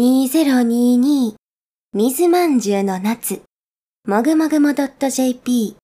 2022水まんじゅうの夏。もぐもぐも .jp